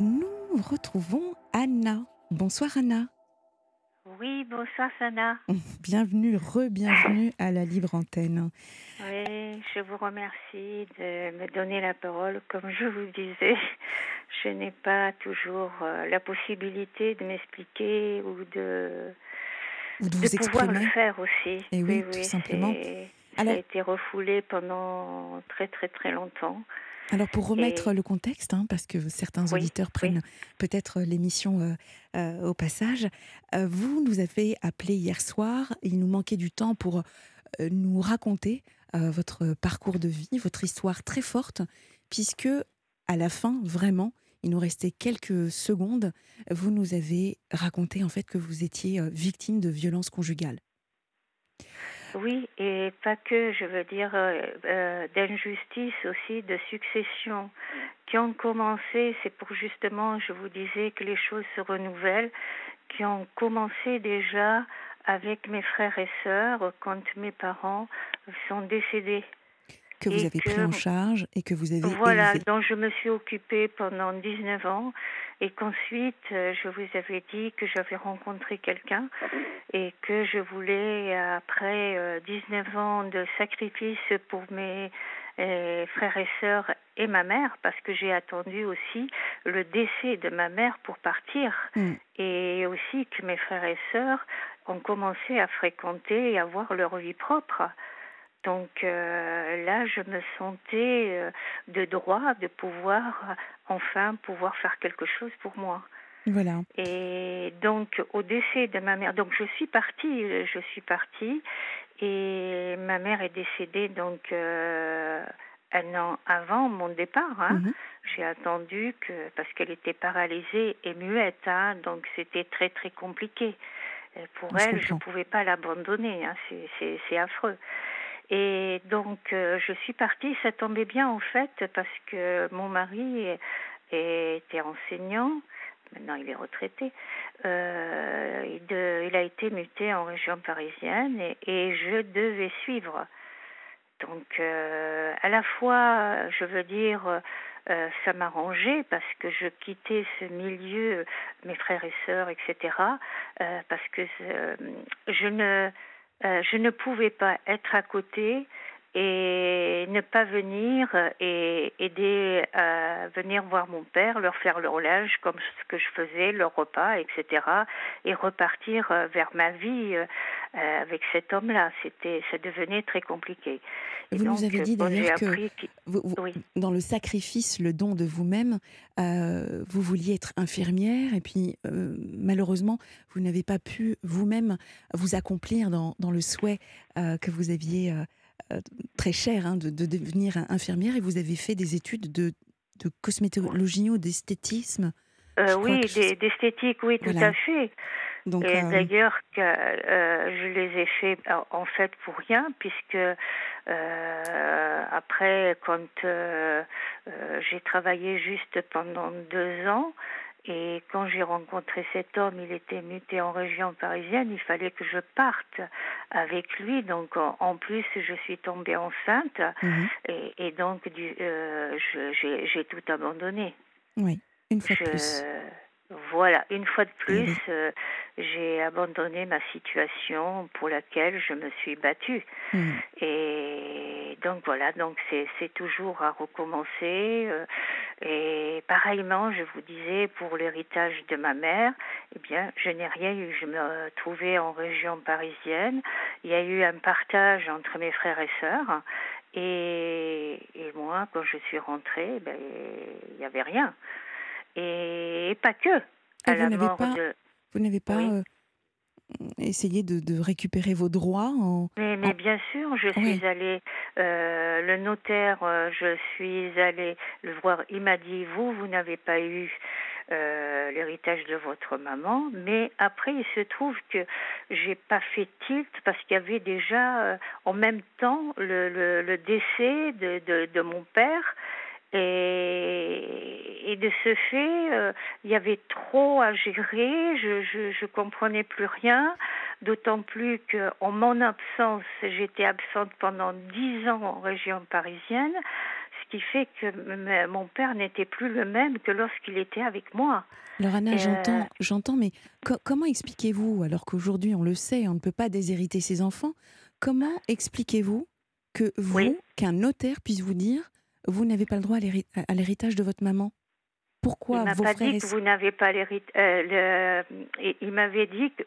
nous retrouvons Anna. Bonsoir Anna. Oui, bonsoir Sana. Bienvenue, re-bienvenue à la libre antenne. Oui, je vous remercie de me donner la parole. Comme je vous disais, je n'ai pas toujours euh, la possibilité de m'expliquer ou de, Ou de vous pouvoir le faire aussi. Eh oui, tout simplement. Ça a été refoulé pendant très très très longtemps. Alors pour remettre le contexte, hein, parce que certains Oui, auditeurs oui. prennent peut-être l'émission euh, euh, au passage, euh, vous nous avez appelé hier soir, il nous manquait du temps pour euh, nous raconter euh, votre parcours de vie, votre histoire très forte, puisque à la fin, vraiment, il nous restait quelques secondes, vous nous avez raconté en fait que vous étiez euh, victime de violences conjugales. Oui, et pas que, je veux dire, euh, euh, d'injustice aussi, de succession, qui ont commencé, c'est pour justement, je vous disais que les choses se renouvellent, qui ont commencé déjà avec mes frères et sœurs quand mes parents sont décédés. Que vous avez pris en charge et que vous avez Voilà, élevé. dont je me suis occupée pendant 19 ans et qu'ensuite euh, je vous avais dit que j'avais rencontré quelqu'un et que je voulais, après euh, 19 ans de sacrifice pour mes euh, frères et sœurs et ma mère, parce que j'ai attendu aussi le décès de ma mère pour partir Mm. et aussi que mes frères et sœurs ont commencé à fréquenter et avoir leur vie propre. Donc euh, là, je me sentais euh, de droit de pouvoir euh, enfin pouvoir faire quelque chose pour moi. Voilà. Et donc au décès de ma mère, donc je suis partie, je suis partie et ma mère est décédée donc euh, un an avant mon départ. Hein. Mhm. J'ai attendu que parce qu'elle était paralysée et muette, hein, donc c'était très très compliqué. Et pour Je elle, je ne pouvais pas l'abandonner, hein, c'est affreux. Et donc euh, je suis partie, ça tombait bien en fait parce que mon mari était enseignant, maintenant il est retraité, euh, il, a été muté en région parisienne et, je devais suivre. Donc, euh, à la fois, je veux dire, euh, ça m'arrangeait parce que je quittais ce milieu, mes frères et sœurs, etc., parce que je ne, je ne pouvais pas être à côté et ne pas venir et aider à venir voir mon père, leur faire leur linge comme ce que je faisais, leur repas, etc., et repartir euh, vers ma vie euh, euh, avec cet homme-là. C'était, ça devenait très compliqué. Et Vous nous avez dit d'ailleurs que appris qu'il- vous- vous- Oui. dans le sacrifice, le don de vous-même, euh, vous vouliez être infirmière et puis euh, malheureusement, vous n'avez pas pu vous-même vous accomplir dans, dans le souhait euh, que vous aviez très cher hein, de, de devenir infirmière et vous avez fait des études de, de cosmétologie ou d'esthétisme. Euh, oui, je- d'esthétique, oui, tout Voilà. à fait. Donc, Et euh, d'ailleurs, euh, je les ai fait en- fait pour rien, puisque euh, après, quand euh, euh, j'ai travaillé juste pendant deux ans, et quand j'ai rencontré cet homme, il était muté en région parisienne, il fallait que je parte avec lui. Donc, en, plus, je suis tombée enceinte, mhm, et, et donc, euh, j'ai j'ai tout abandonné. oui, une fois de Je- plus. Voilà, une fois de plus, oui. euh, j'ai abandonné ma situation pour laquelle je me suis battue. Mhm. Et donc voilà, donc c'est toujours à recommencer. euh, et pareillement, je vous disais, pour l'héritage de ma mère, eh bien, je n'ai rien eu. Je me trouvais en région parisienne. Il y a eu un partage entre mes frères et sœurs. Et, et moi, quand je suis rentrée, ben, il n'y avait rien. Et, pas que. Et À vous la n'avez pas- de... Vous n'avez pas Oui. euh, essayé de, de récupérer vos droits en... Mais, mais En- bien sûr, je Oui. suis allée, euh, le notaire, euh, je suis allée le voir. Il m'a dit, vous, vous n'avez pas eu euh, l'héritage de votre maman, mais après, il se trouve que j'ai pas fait tilt parce qu'il y avait déjà euh, en même temps le, le, le décès de, de, de mon père. Et, et de ce fait, euh, il y avait trop à gérer, je, je, je comprenais plus rien, d'autant plus qu'en mon absence, j'étais absente pendant dix ans en région parisienne, ce qui fait que mon père n'était plus le même que lorsqu'il était avec moi. Alors Anna, j'entends, j'entends, mais comment expliquez-vous, alors qu'aujourd'hui on le sait, on ne peut pas déshériter ses enfants, comment expliquez-vous que vous, qu'un notaire puisse vous dire, vous n'avez pas le droit à l'héritage de votre maman pourquoi il m'a pas dit que vous n'avez pas l'héritage. Euh, il m'avait dit que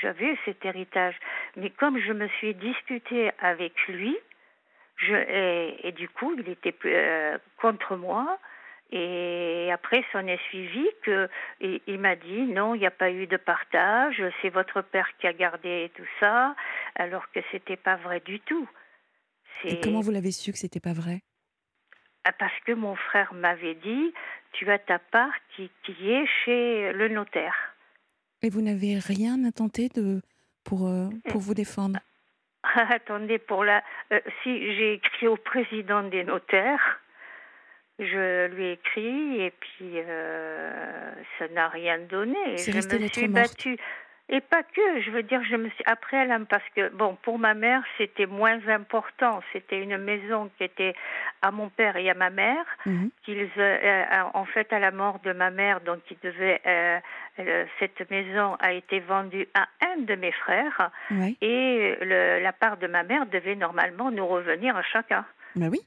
j'avais cet héritage, mais comme je me suis disputée avec lui, je, et, du coup, il était euh, contre moi. Et après, s'en est suivi que il, m'a dit non, il n'y a pas eu de partage, c'est votre père qui a gardé tout ça, alors que c'était pas vrai du tout. Et comment vous l'avez su que c'était pas vrai? Parce que mon frère m'avait dit tu as ta part qui, qui est chez le notaire. Et vous n'avez rien à tenter de, pour, euh, pour vous défendre? Attendez, pour la. Euh, si j'ai écrit au président des notaires, je lui ai écrit et puis euh, ça n'a rien donné. je me suis battue. Et pas que, je veux dire, je me suis après elle parce que bon, pour ma mère, c'était moins important. C'était une maison qui était à mon père et à ma mère. Mhm. Qu'ils, euh, en fait, à la mort de ma mère, donc il devait, euh, cette maison a été vendue à un de mes frères et la part de ma mère devait normalement nous revenir à chacun. Ben oui.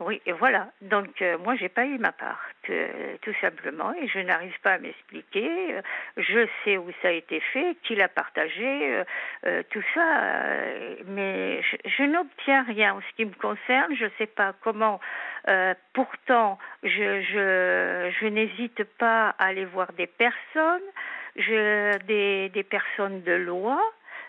Oui, et voilà. Donc euh, moi, j'ai pas eu ma part, tout simplement, et je n'arrive pas à m'expliquer. Je sais où ça a été fait, qui l'a partagé, euh, euh, tout ça, mais je, n'obtiens rien en ce qui me concerne. Je ne sais pas comment. pourtant, je, je, je n'hésite pas à aller voir des personnes, je, des, des personnes de loi.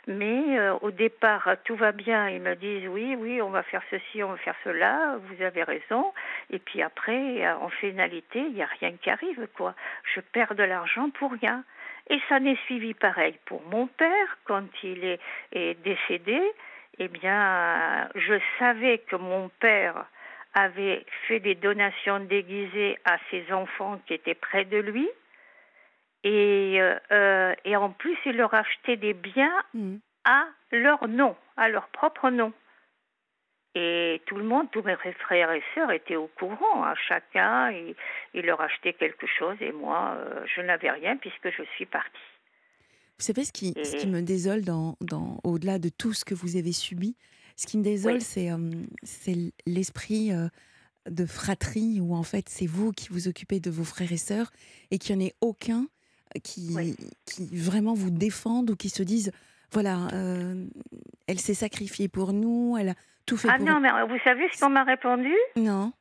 Mais euh, au départ, tout va bien. Ils me disent oui, oui, on va faire ceci, on va faire cela. Vous avez raison. Et puis après, euh, en finalité, il n'y a rien qui arrive, quoi. Je perds de l'argent pour rien. Et ça n'est suivi pareil pour mon père quand il est, est décédé. Eh bien, je savais que mon père avait fait des donations déguisées à ses enfants qui étaient près de lui. Et, euh, et en plus, il leur achetait des biens mm. à leur nom, à leur propre nom. Et tout le monde, tous mes frères et sœurs étaient au courant. À chacun, il, il, leur achetait quelque chose et moi, euh, je n'avais rien puisque je suis partie. Vous savez ce qui, ce qui me désole dans, dans, au-delà de tout ce que vous avez subi Ce qui me désole, c'est, euh, c'est l'esprit de fratrie où en fait c'est vous qui vous occupez de vos frères et sœurs et qu'il n'y en ait aucun qui, qui vraiment vous défendent ou qui se disent voilà, euh, elle s'est sacrifiée pour nous, elle a tout fait ah pour Ah non, mais vous savez ce qu'on m'a répondu? Non.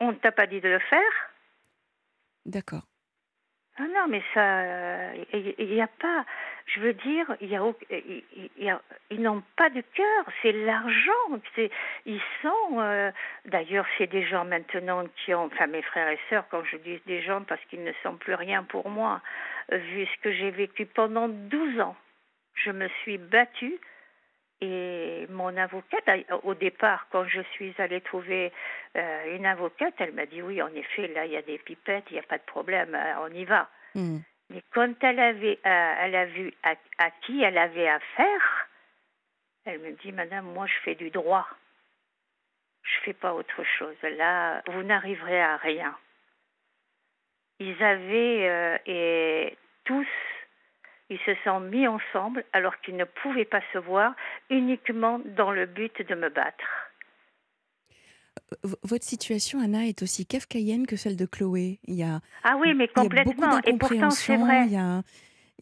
On ne t'a pas dit de le faire D'accord. Ah non, mais ça, il n'y a pas, je veux dire, il y a, y a ils n'ont pas de cœur, c'est l'argent, ils sont, euh, d'ailleurs, c'est des gens maintenant qui ont, enfin mes frères et sœurs, quand je dis des gens, parce qu'ils ne sont plus rien pour moi, vu ce que j'ai vécu pendant 12 ans. Je me suis battue et mon avocate, au départ, quand je suis allée trouver euh, une avocate, elle m'a dit oui, en effet, là, il y a des pipettes, il n'y a pas de problème, euh, on y va. Hmm. Mais quand elle, avait, euh, a vu à, qui elle avait affaire, elle me dit, Madame, moi, je fais du droit. Je fais pas autre chose. Là, vous n'arriverez à rien ils avaient euh, tous ils se sont mis ensemble alors qu'ils ne pouvaient pas se voir uniquement dans le but de me battre. Votre situation, Anna, est aussi kafkaïenne que celle de Chloé. Il y a, ah oui, mais complètement. Et pourtant, c'est vrai. Il y, a,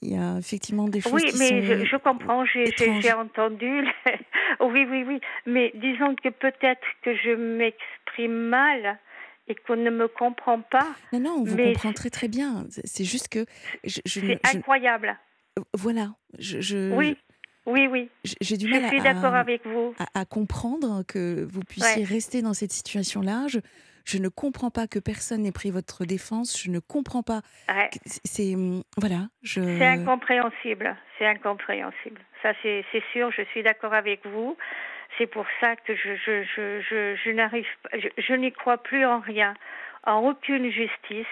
il y a effectivement des choses oui, qui mais sont je, je comprends, j'ai entendu. oui, oui, oui. Mais disons que peut-être que je m'exprime mal et qu'on ne me comprend pas. Non, non, on vous comprend très très bien. C'est juste que... C'est incroyable. Voilà. Je, Oui, oui, oui. J'ai du mal je suis d'accord avec vous. À, comprendre que vous puissiez rester dans cette situation-là. Je, ne comprends pas que personne n'ait pris votre défense. Je ne comprends pas. C'est hum, voilà. C'est incompréhensible. C'est incompréhensible. Ça, c'est sûr. Je suis d'accord avec vous. C'est pour ça que je, je, je, je, je n'arrive je, n'y crois plus en rien, en aucune justice.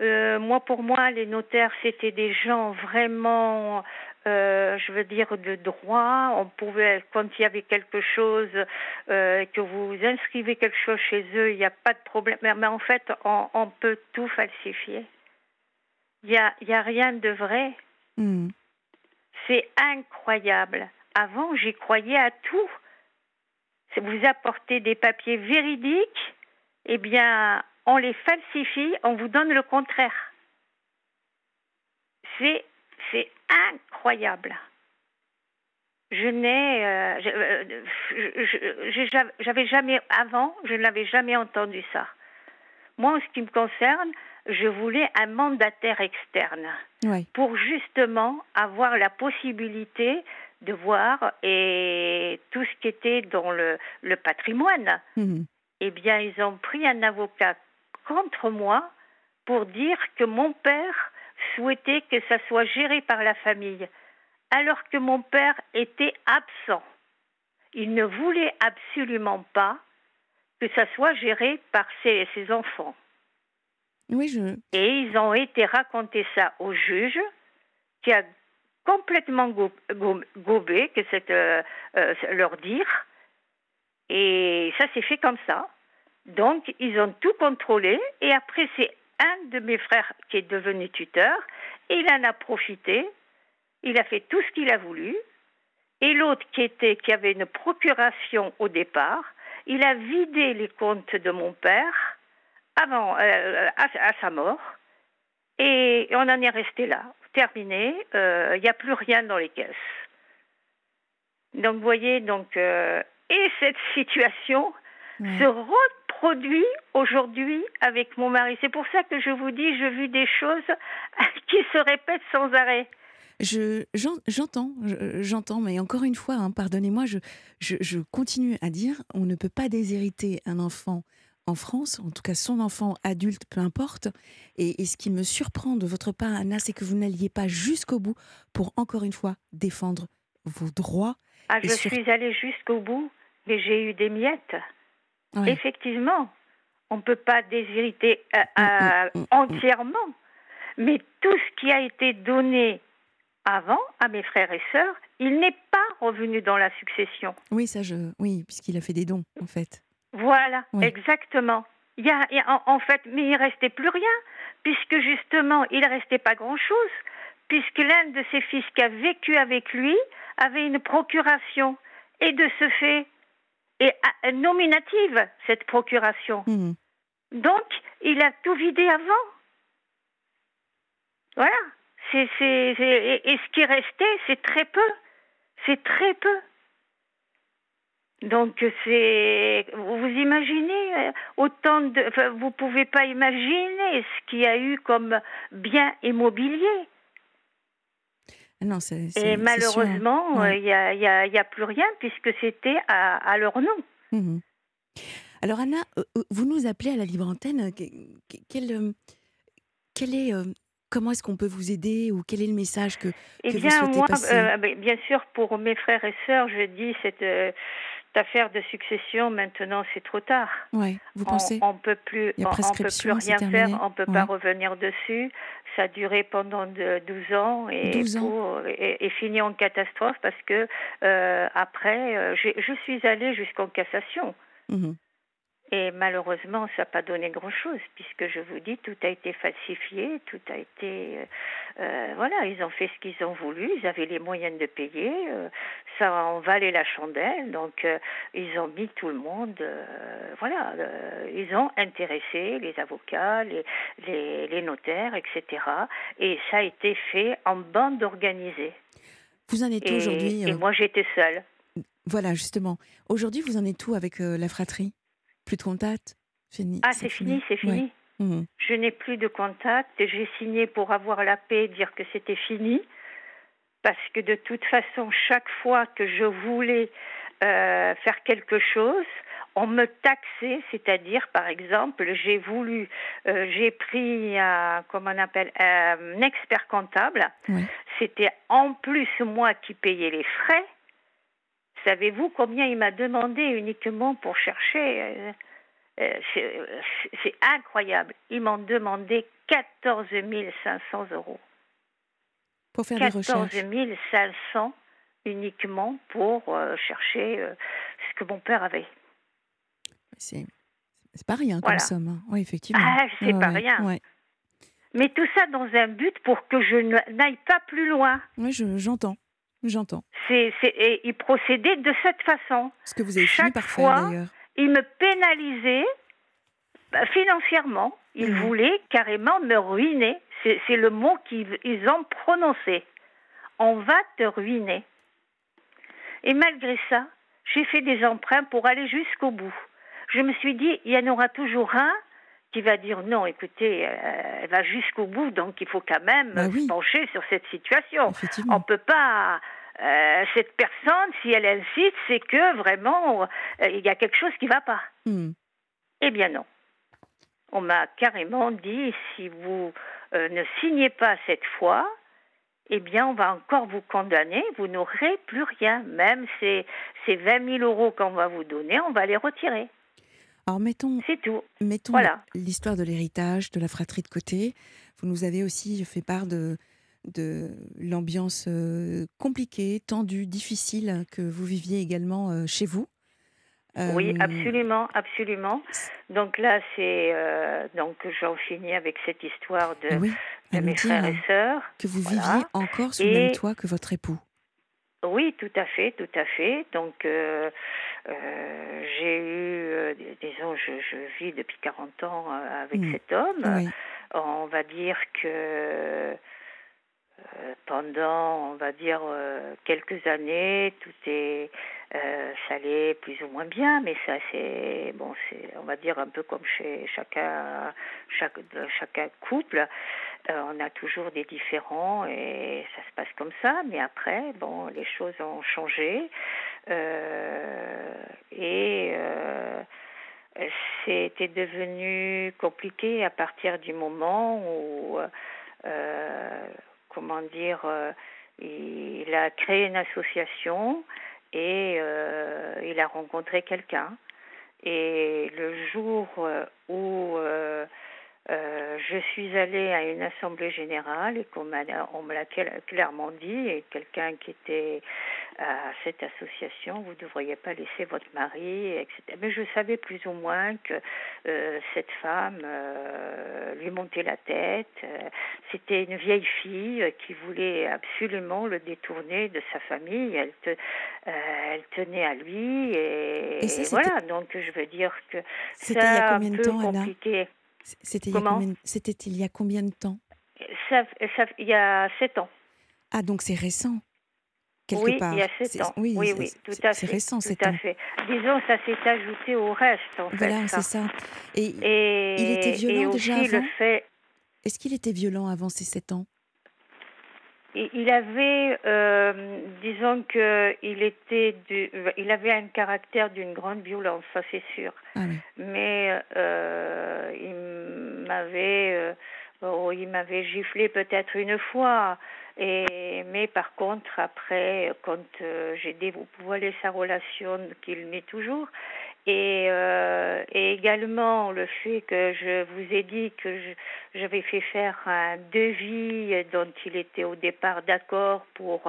Euh, moi, pour moi, les notaires, c'était des gens vraiment euh, je veux dire, de droit. On pouvait, quand il y avait quelque chose, euh, que vous inscrivez quelque chose chez eux, il n'y a pas de problème. Mais, en fait, on, peut tout falsifier. Il n'y a, y a rien de vrai. Hmm. C'est incroyable. Avant, j'y croyais à tout. Vous apportez des papiers véridiques, eh bien, on les falsifie, on vous donne le contraire. C'est, c'est incroyable. Je n'ai, euh, euh, j'avais jamais avant, je n'avais jamais entendu ça. Moi, en ce qui me concerne, je voulais un mandataire externe pour justement avoir la possibilité de voir et tout ce qui était dans le, le patrimoine. Mhm. Eh bien, ils ont pris un avocat contre moi pour dire que mon père souhaitait que ça soit géré par la famille, alors que mon père était absent. Il ne voulait absolument pas que ça soit géré par ses, enfants. Oui, je... Et ils ont été raconter ça au juge, qui a complètement gobé, que c'est euh, euh, leur dire. Et ça s'est fait comme ça. Donc, ils ont tout contrôlé. Et après, c'est un de mes frères qui est devenu tuteur. Il en a profité. Il a fait tout ce qu'il a voulu. Et l'autre qui était, qui avait une procuration au départ, il a vidé les comptes de mon père avant, euh, à, sa mort. Et on en est resté là. Terminé. Euh, il n'y a plus rien dans les caisses. Donc, vous voyez, donc, euh, et cette situation se reproduit aujourd'hui avec mon mari. C'est pour ça que je vous dis, je vis des choses qui se répètent sans arrêt. Je, j'entends, j'entends, mais encore une fois, hein, pardonnez-moi, je, je, continue à dire, on ne peut pas déshériter un enfant en France, en tout cas son enfant adulte, peu importe. Et, ce qui me surprend de votre part, Anna, c'est que vous n'alliez pas jusqu'au bout pour, encore une fois, défendre vos droits. Ah, je suis allée jusqu'au bout, mais j'ai eu des miettes. Effectivement, on ne peut pas déshériter euh, mm, euh, mm, mm, entièrement, mais tout ce qui a été donné avant à mes frères et sœurs, il n'est pas revenu dans la succession. Oui, ça je, oui, puisqu'il a fait des dons en fait. Voilà, exactement. Il y a, en, fait, mais il restait plus rien, puisque justement, il restait pas grand-chose, puisque l'un de ses fils qui a vécu avec lui avait une procuration, et de ce fait, et nominative, cette procuration. Mmh. Donc, il a tout vidé avant. Voilà. C'est, et, ce qui restait, c'est très peu. C'est très peu. Donc c'est, vous imaginez euh, autant de, enfin, vous pouvez pas imaginer ce qu'il y a eu comme bien immobilier. Ah Et malheureusement, euh, il n'y a, plus rien puisque c'était à, leur nom. Mmh Alors Anna, euh, vous nous appelez à la libre antenne. Quel, quel est Comment est-ce qu'on peut vous aider ou quel est le message que, eh bien, vous souhaitez moi, passer euh, Bien sûr, pour mes frères et sœurs, je dis cette, euh, affaire de succession, maintenant, c'est trop tard. Oui, vous pensez On ne peut plus, on, peut plus rien faire, on ne peut pas revenir dessus. Ça a duré pendant de, 12 ans et, 12 ans. et, fini en catastrophe parce que euh, après, je suis allée jusqu'en cassation. Mmh et malheureusement, ça n'a pas donné grand-chose, puisque je vous dis, tout a été falsifié, tout a été... Euh, euh, voilà, ils ont fait ce qu'ils ont voulu, ils avaient les moyens de payer, euh, ça en valait la chandelle, donc ils ont mis tout le monde... voilà, ils ont intéressé les avocats, les, les, les notaires, etc. Et ça a été fait en bande organisée. Vous en êtes aujourd'hui Et moi, j'étais seule. Voilà, justement. Aujourd'hui, vous en êtes où avec la fratrie? Plus de contact fini, Ah, c'est fini, c'est fini. Mmh. Je n'ai plus de contact. J'ai signé pour avoir la paix, dire que c'était fini. Parce que de toute façon, chaque fois que je voulais euh, faire quelque chose, on me taxait, c'est-à-dire, par exemple, j'ai voulu, euh, j'ai pris, comment on appelle, un expert comptable. C'était en plus moi qui payais les frais. Savez-vous combien il m'a demandé uniquement pour chercher euh, euh, C'est incroyable. Ils m'ont demandé 14 500 euros. Pour faire des 14 recherches. 500 uniquement pour euh, chercher euh, ce que mon père avait. C'est pas rien comme Voilà. somme. hein. Oui, effectivement. Ah, c'est pas ouais, rien. ouais. Mais tout ça dans un but pour que je n'aille pas plus loin. Oui, je- j'entends. C'est, et il procédait de cette façon. Ce que vous avez fini Chaque faire fois, d'ailleurs. Il me pénalisait bah, financièrement. Il Mhm. voulait carrément me ruiner. C'est, le mot qu'ils ils ont prononcé. On va te ruiner. Et malgré ça, j'ai fait des emprunts pour aller jusqu'au bout. Je me suis dit, il y en aura toujours un qui va dire non, écoutez, euh, elle va jusqu'au bout, donc il faut quand même Bah oui. se pencher sur cette situation. On Effectivement. peut pas. Euh, cette personne, si elle incite, c'est que vraiment euh, il y a quelque chose qui ne va pas. Hmm. Eh bien non. On m'a carrément dit si vous euh, ne signez pas cette fois, eh bien on va encore vous condamner, vous n'aurez plus rien. Même ces, ces 20 000 euros qu'on va vous donner, on va les retirer. Alors mettons, C'est tout. mettons Voilà. l'histoire de l'héritage, de la fratrie de côté. Vous nous avez aussi fait part de, de l'ambiance euh, compliquée, tendue, difficile que vous viviez également euh, chez vous. Oui, Euh, absolument, absolument. Donc là, c'est donc j'en finis avec cette histoire de, oui, mes frères et sœurs. que vous Voilà. viviez encore sous le même toit que votre époux. Oui, tout à fait, tout à fait. Donc, euh, euh, j'ai eu, euh, disons, je, je vis depuis 40 ans avec Mm. cet homme. Oui. On va dire que euh, pendant, on va dire, euh, quelques années, tout est, euh, ça plus ou moins bien, mais ça, c'est, bon, c'est, on va dire, un peu comme chez chacun, chaque, chacun couple. Euh, on a toujours des différends et ça se passe comme ça, mais après, bon, les choses ont changé euh, et c'était devenu compliqué à partir du moment où, comment dire, euh, il a créé une association et euh, il a rencontré quelqu'un. Et le jour euh, où je suis allée à une assemblée générale et qu'on me l'a cla- clairement dit, et quelqu'un qui était à cette association, vous ne devriez pas laisser votre mari, etc. Mais je savais plus ou moins que euh, cette femme euh, lui montait la tête. Euh, C'était une vieille fille qui voulait absolument le détourner de sa famille. Elle, te- euh, elle tenait à lui et, Et ça, c'était- voilà. Donc je veux dire que C'était il y a combien de temps, compliqué. C'était il, y a Comment combien- c'était il y a combien de temps? Ça, ça, il y a sept ans. Ah, donc c'est récent, quelque oui, part. il y a C'est- sept ans. Oui, Oui, c'est- oui, tout c'est- à C'est fait. récent, tout à ans. fait. Disons, ça s'est ajouté au reste, en Voilà, fait. c'est ça. Et Et, Il était violent déjà avant fait, est-ce qu'il était violent avant ces sept ans? Il il avait, euh, disons que il était, du, il avait un caractère d'une grande violence, ça c'est sûr. Ah oui. mais euh, il m'avait euh, oh, il m'avait giflé peut-être une fois mais par contre après quand euh, j'ai dévoilé sa relation qu'il met toujours. Et, euh, et également le fait que je vous ai dit que j'avais fait faire un devis dont il était au départ d'accord pour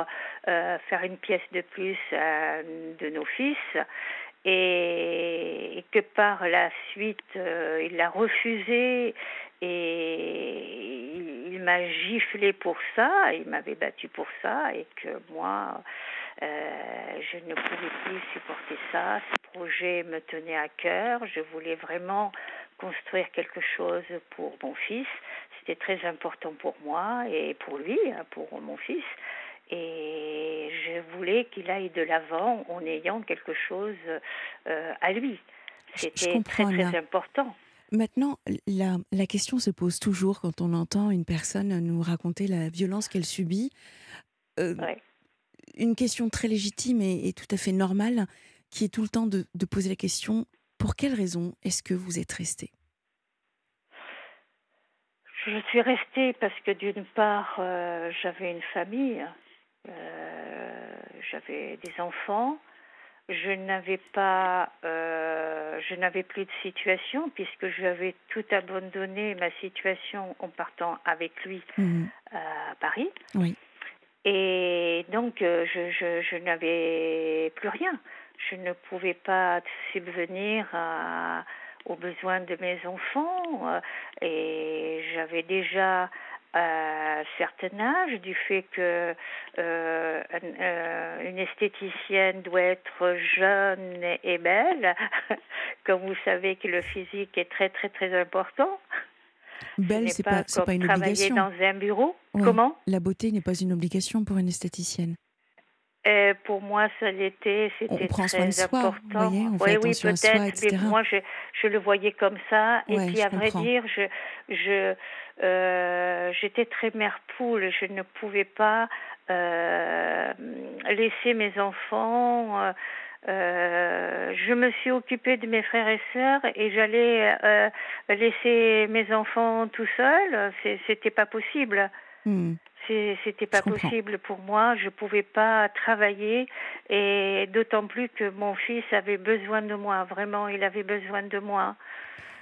euh, faire une pièce de plus à de nos fils. Et, que par la suite il l'a refusé. Et m'a giflé pour ça, il m'avait battu pour ça et que moi euh, je ne pouvais plus supporter ça. Ce projet me tenait à cœur, je voulais vraiment construire quelque chose pour mon fils. C'était très important pour moi et pour lui, hein, pour mon fils. Et je voulais qu'il aille de l'avant en ayant quelque chose euh, à lui. C'était très très important. Maintenant, la, la question se pose toujours quand on entend une personne nous raconter la violence qu'elle subit. Euh, Ouais. Une question très légitime et, et tout à fait normale, qui est tout le temps de, de poser la question pour quelle raison est-ce que vous êtes resté? Je suis restée parce que d'une part, euh, j'avais une famille, euh, j'avais des enfants, je n'avais pas, euh, je n'avais plus de situation puisque j'avais tout abandonné ma situation en partant avec lui Mhm. à Paris. Oui. Et donc, je, je, je n'avais plus rien. Je ne pouvais pas subvenir à, aux besoins de mes enfants. Et j'avais déjà à un certain âge, du fait que euh, euh, une esthéticienne doit être jeune et belle, comme vous savez que le physique est très très très important. Belle, c'est pas, pas, pas une travailler dans un bureau. Comment? La beauté n'est pas une obligation pour une esthéticienne. Euh, pour moi, ça l'était, c'était très important. Voyez, on fait oui, peut-être, mais moi, je, je, le voyais comme ça. et puis, à vrai dire, je, je, euh, j'étais très mère poule. Je ne pouvais pas euh, laisser mes enfants. Euh, je me suis occupée de mes frères et sœurs et j'allais laisser mes enfants tout seuls. C'était pas possible. Hmm. C'était pas possible pour moi. Je pouvais pas travailler et d'autant plus que mon fils avait besoin de moi. Vraiment, il avait besoin de moi.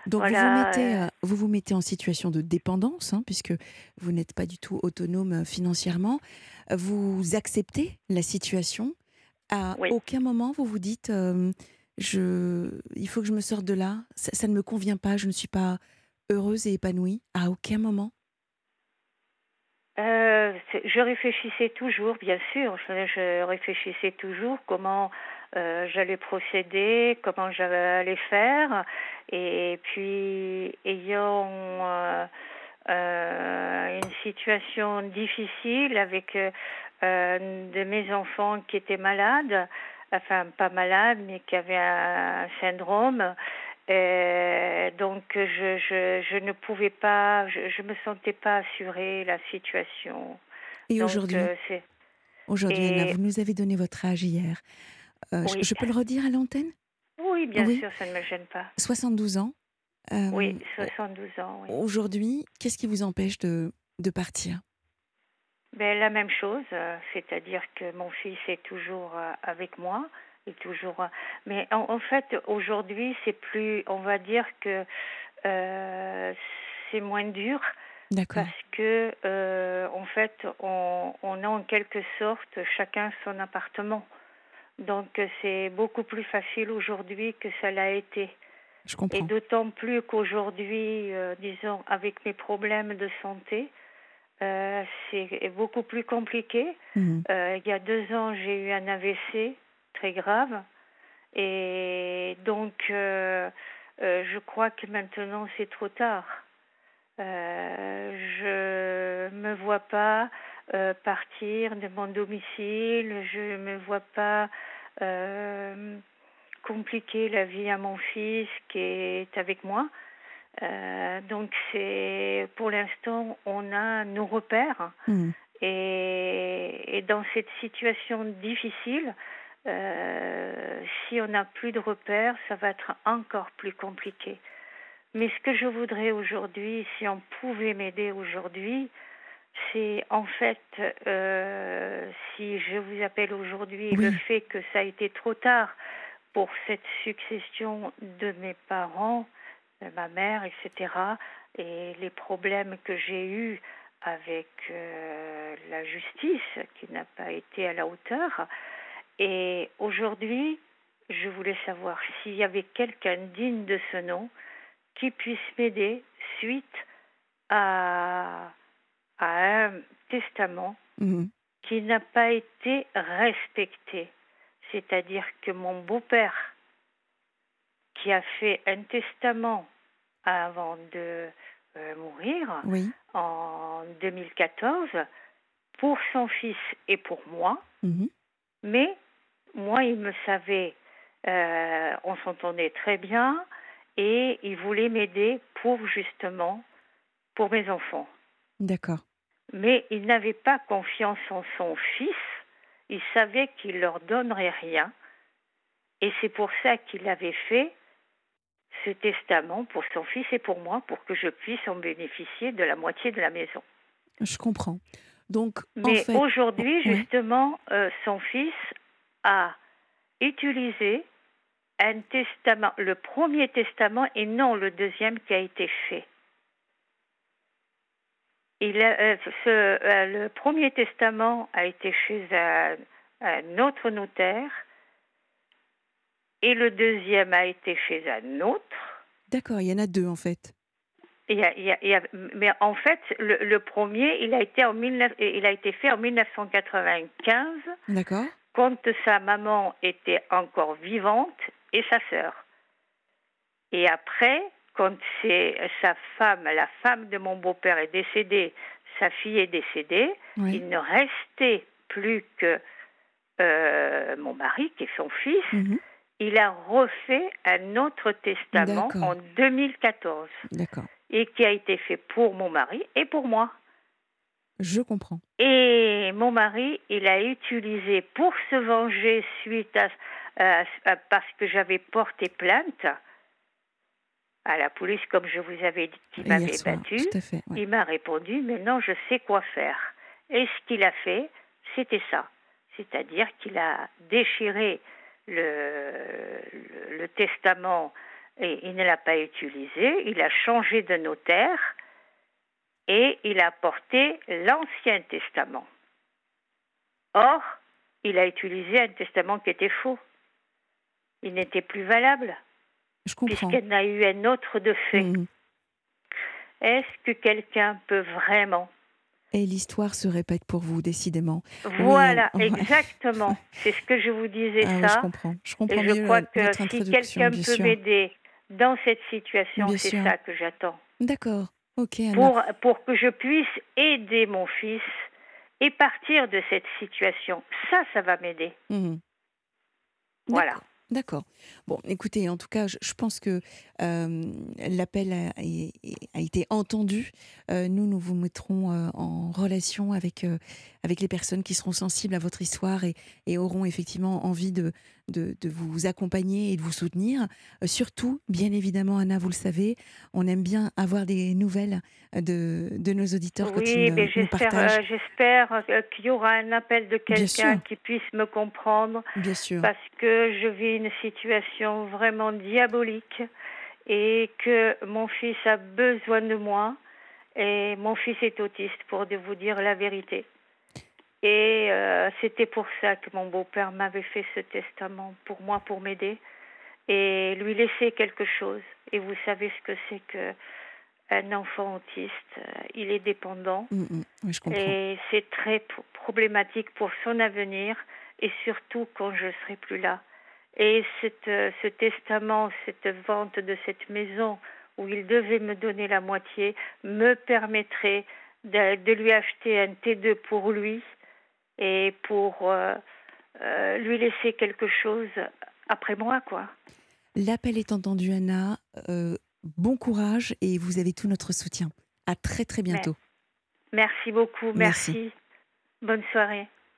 Donc vous, vous, mettez, euh, vous vous mettez en situation de dépendance, hein, puisque vous n'êtes pas du tout autonome euh, financièrement. Vous acceptez la situation. À aucun moment vous vous dites, euh, je, il faut que je me sorte de là. Ça, ça, ne me convient pas. Je ne suis pas heureuse et épanouie. À aucun moment. Je réfléchissais toujours, bien sûr. je réfléchissais toujours comment euh, j'allais procéder, comment j'allais faire. Et puis, ayant euh, euh, une situation difficile avec de mes enfants qui étaient malades, enfin pas malades, mais qui avaient un syndrome, donc je, je, je, ne pouvais pas, je ne me sentais pas assurer la situation. Et aujourd'hui Aujourd'hui, vous nous avez donné votre âge hier. Euh, je, peux le redire à l'antenne? Oui, bien sûr, ça ne me gêne pas. 72 ans. Euh, oui, 72 ans. Aujourd'hui, qu'est-ce qui vous empêche de, de partir? Ben, La même chose, euh, c'est-à-dire que mon fils est toujours avec moi. Est toujours, mais en, fait, aujourd'hui, c'est plus, on va dire que c'est moins dur. Parce que, en fait, on, on, a en quelque sorte chacun son appartement. Donc c'est beaucoup plus facile aujourd'hui que ça l'a été. Je comprends. Et d'autant plus qu'aujourd'hui, euh, disons, avec mes problèmes de santé, euh, c'est beaucoup plus compliqué. Mhm. Euh, il y a deux ans, j'ai eu un AVC très grave. Et donc, je crois que maintenant, c'est trop tard. je me vois pas euh, partir de mon domicile, je ne me vois pas euh, compliquer la vie à mon fils qui est avec moi. Euh, donc c'est pour l'instant on a nos repères mmh. et, et, dans cette situation difficile, si on n'a plus de repères, ça va être encore plus compliqué. Mais ce que je voudrais aujourd'hui, si on pouvait m'aider aujourd'hui, c'est en fait, euh, si je vous appelle aujourd'hui, le fait que ça a été trop tard pour cette succession de mes parents, de ma mère, etc., et les problèmes que j'ai eus avec euh, la justice qui n'a pas été à la hauteur. Et aujourd'hui, je voulais savoir s'il y avait quelqu'un digne de ce nom qui puisse m'aider suite à à un testament mhm. qui n'a pas été respecté. C'est-à-dire que mon beau-père, qui a fait un testament avant de euh, mourir en 2014 pour son fils et pour moi, mhm. mais moi, il me savait, euh, on s'entendait très bien et il voulait m'aider pour justement pour mes enfants. D'accord. Mais il n'avait pas confiance en son fils. Il savait qu'il leur donnerait rien. Et c'est pour ça qu'il avait fait ce testament pour son fils et pour moi, pour que je puisse en bénéficier de la moitié de la maison. Je comprends. Donc, Mais aujourd'hui, justement, euh, son fils a utilisé un testament, le premier testament et non le deuxième qui a été fait. il a, ce, le premier testament a été chez un, un autre notaire et le deuxième a été chez un autre. D'accord, il y en a deux en fait. Il y a, il y a, mais en fait, le, le, premier, il a été en 19, il a été fait en 1995. D'accord. Quand sa maman était encore vivante et sa sœur. Et après, quand c'est sa femme, la femme de mon beau-père est décédée, sa fille est décédée, Oui. il ne restait plus que euh, mon mari, qui est son fils. Mhm. Il a refait un autre testament en 2014 D'accord. et qui a été fait pour mon mari et pour moi. Je comprends. Et mon mari, il a utilisé pour se venger suite à, parce que j'avais porté plainte à la police, comme je vous avais dit, qui Hier m'avait battu. fait. ouais. Il m'a répondu, mais non, je sais quoi faire. Et ce qu'il a fait, c'était ça. C'est-à-dire qu'il a déchiré le, le, le testament et il ne l'a pas utilisé. Il a changé de notaire et il a porté l'Ancien Testament. Or, il a utilisé un testament qui était faux. Il n'était plus valable Je comprends. puisqu'il y en a eu un autre de fait. Mhm. Est-ce que quelqu'un peut vraiment Et l'histoire se répète pour vous, décidément. Voilà, exactement. C'est ce que je vous disais Ah oui, je ça. comprends. Je comprends Et mieux je crois euh, que votre si quelqu'un peut m'aider dans cette situation, c'est ça que j'attends. D'accord. Pour, pour que je puisse aider mon fils et partir de cette situation. Ça, ça va m'aider. Mhm. Voilà. D'accord. Bon, écoutez, en tout cas, je, je pense que euh, l'appel a, été entendu. Euh, nous, nous vous mettrons euh, en relation avec, avec les personnes qui seront sensibles à votre histoire et, et auront effectivement envie de, de, de vous accompagner et de vous soutenir. Euh, surtout, bien évidemment, Anna, vous le savez, on aime bien avoir des nouvelles de, de nos auditeurs quand Oui, ils mais j'espère, euh, j'espère euh, qu'il y aura un appel de quelqu'un qui puisse me comprendre. Bien sûr. parce que je vis une situation vraiment diabolique et que mon fils a besoin de moi et mon fils est autiste pour vous dire la vérité. Et euh, c'était pour ça que mon beau-père m'avait fait ce testament pour moi, pour m'aider et lui laisser quelque chose. Et vous savez ce que c'est que un enfant autiste, euh, il est dépendant Mm, mm. Oui, je comprends. et c'est très p- problématique pour son avenir et surtout quand je serai plus là. Et cette, euh, ce testament, cette vente de cette maison où il devait me donner la moitié me permettrait de, de lui acheter un T2 pour lui et pour euh, euh, lui laisser quelque chose après moi, quoi. L'appel est entendu, Anna. Euh, bon courage et vous avez tout notre soutien. À très très bientôt. Merci beaucoup, Merci. merci. Bonne soirée.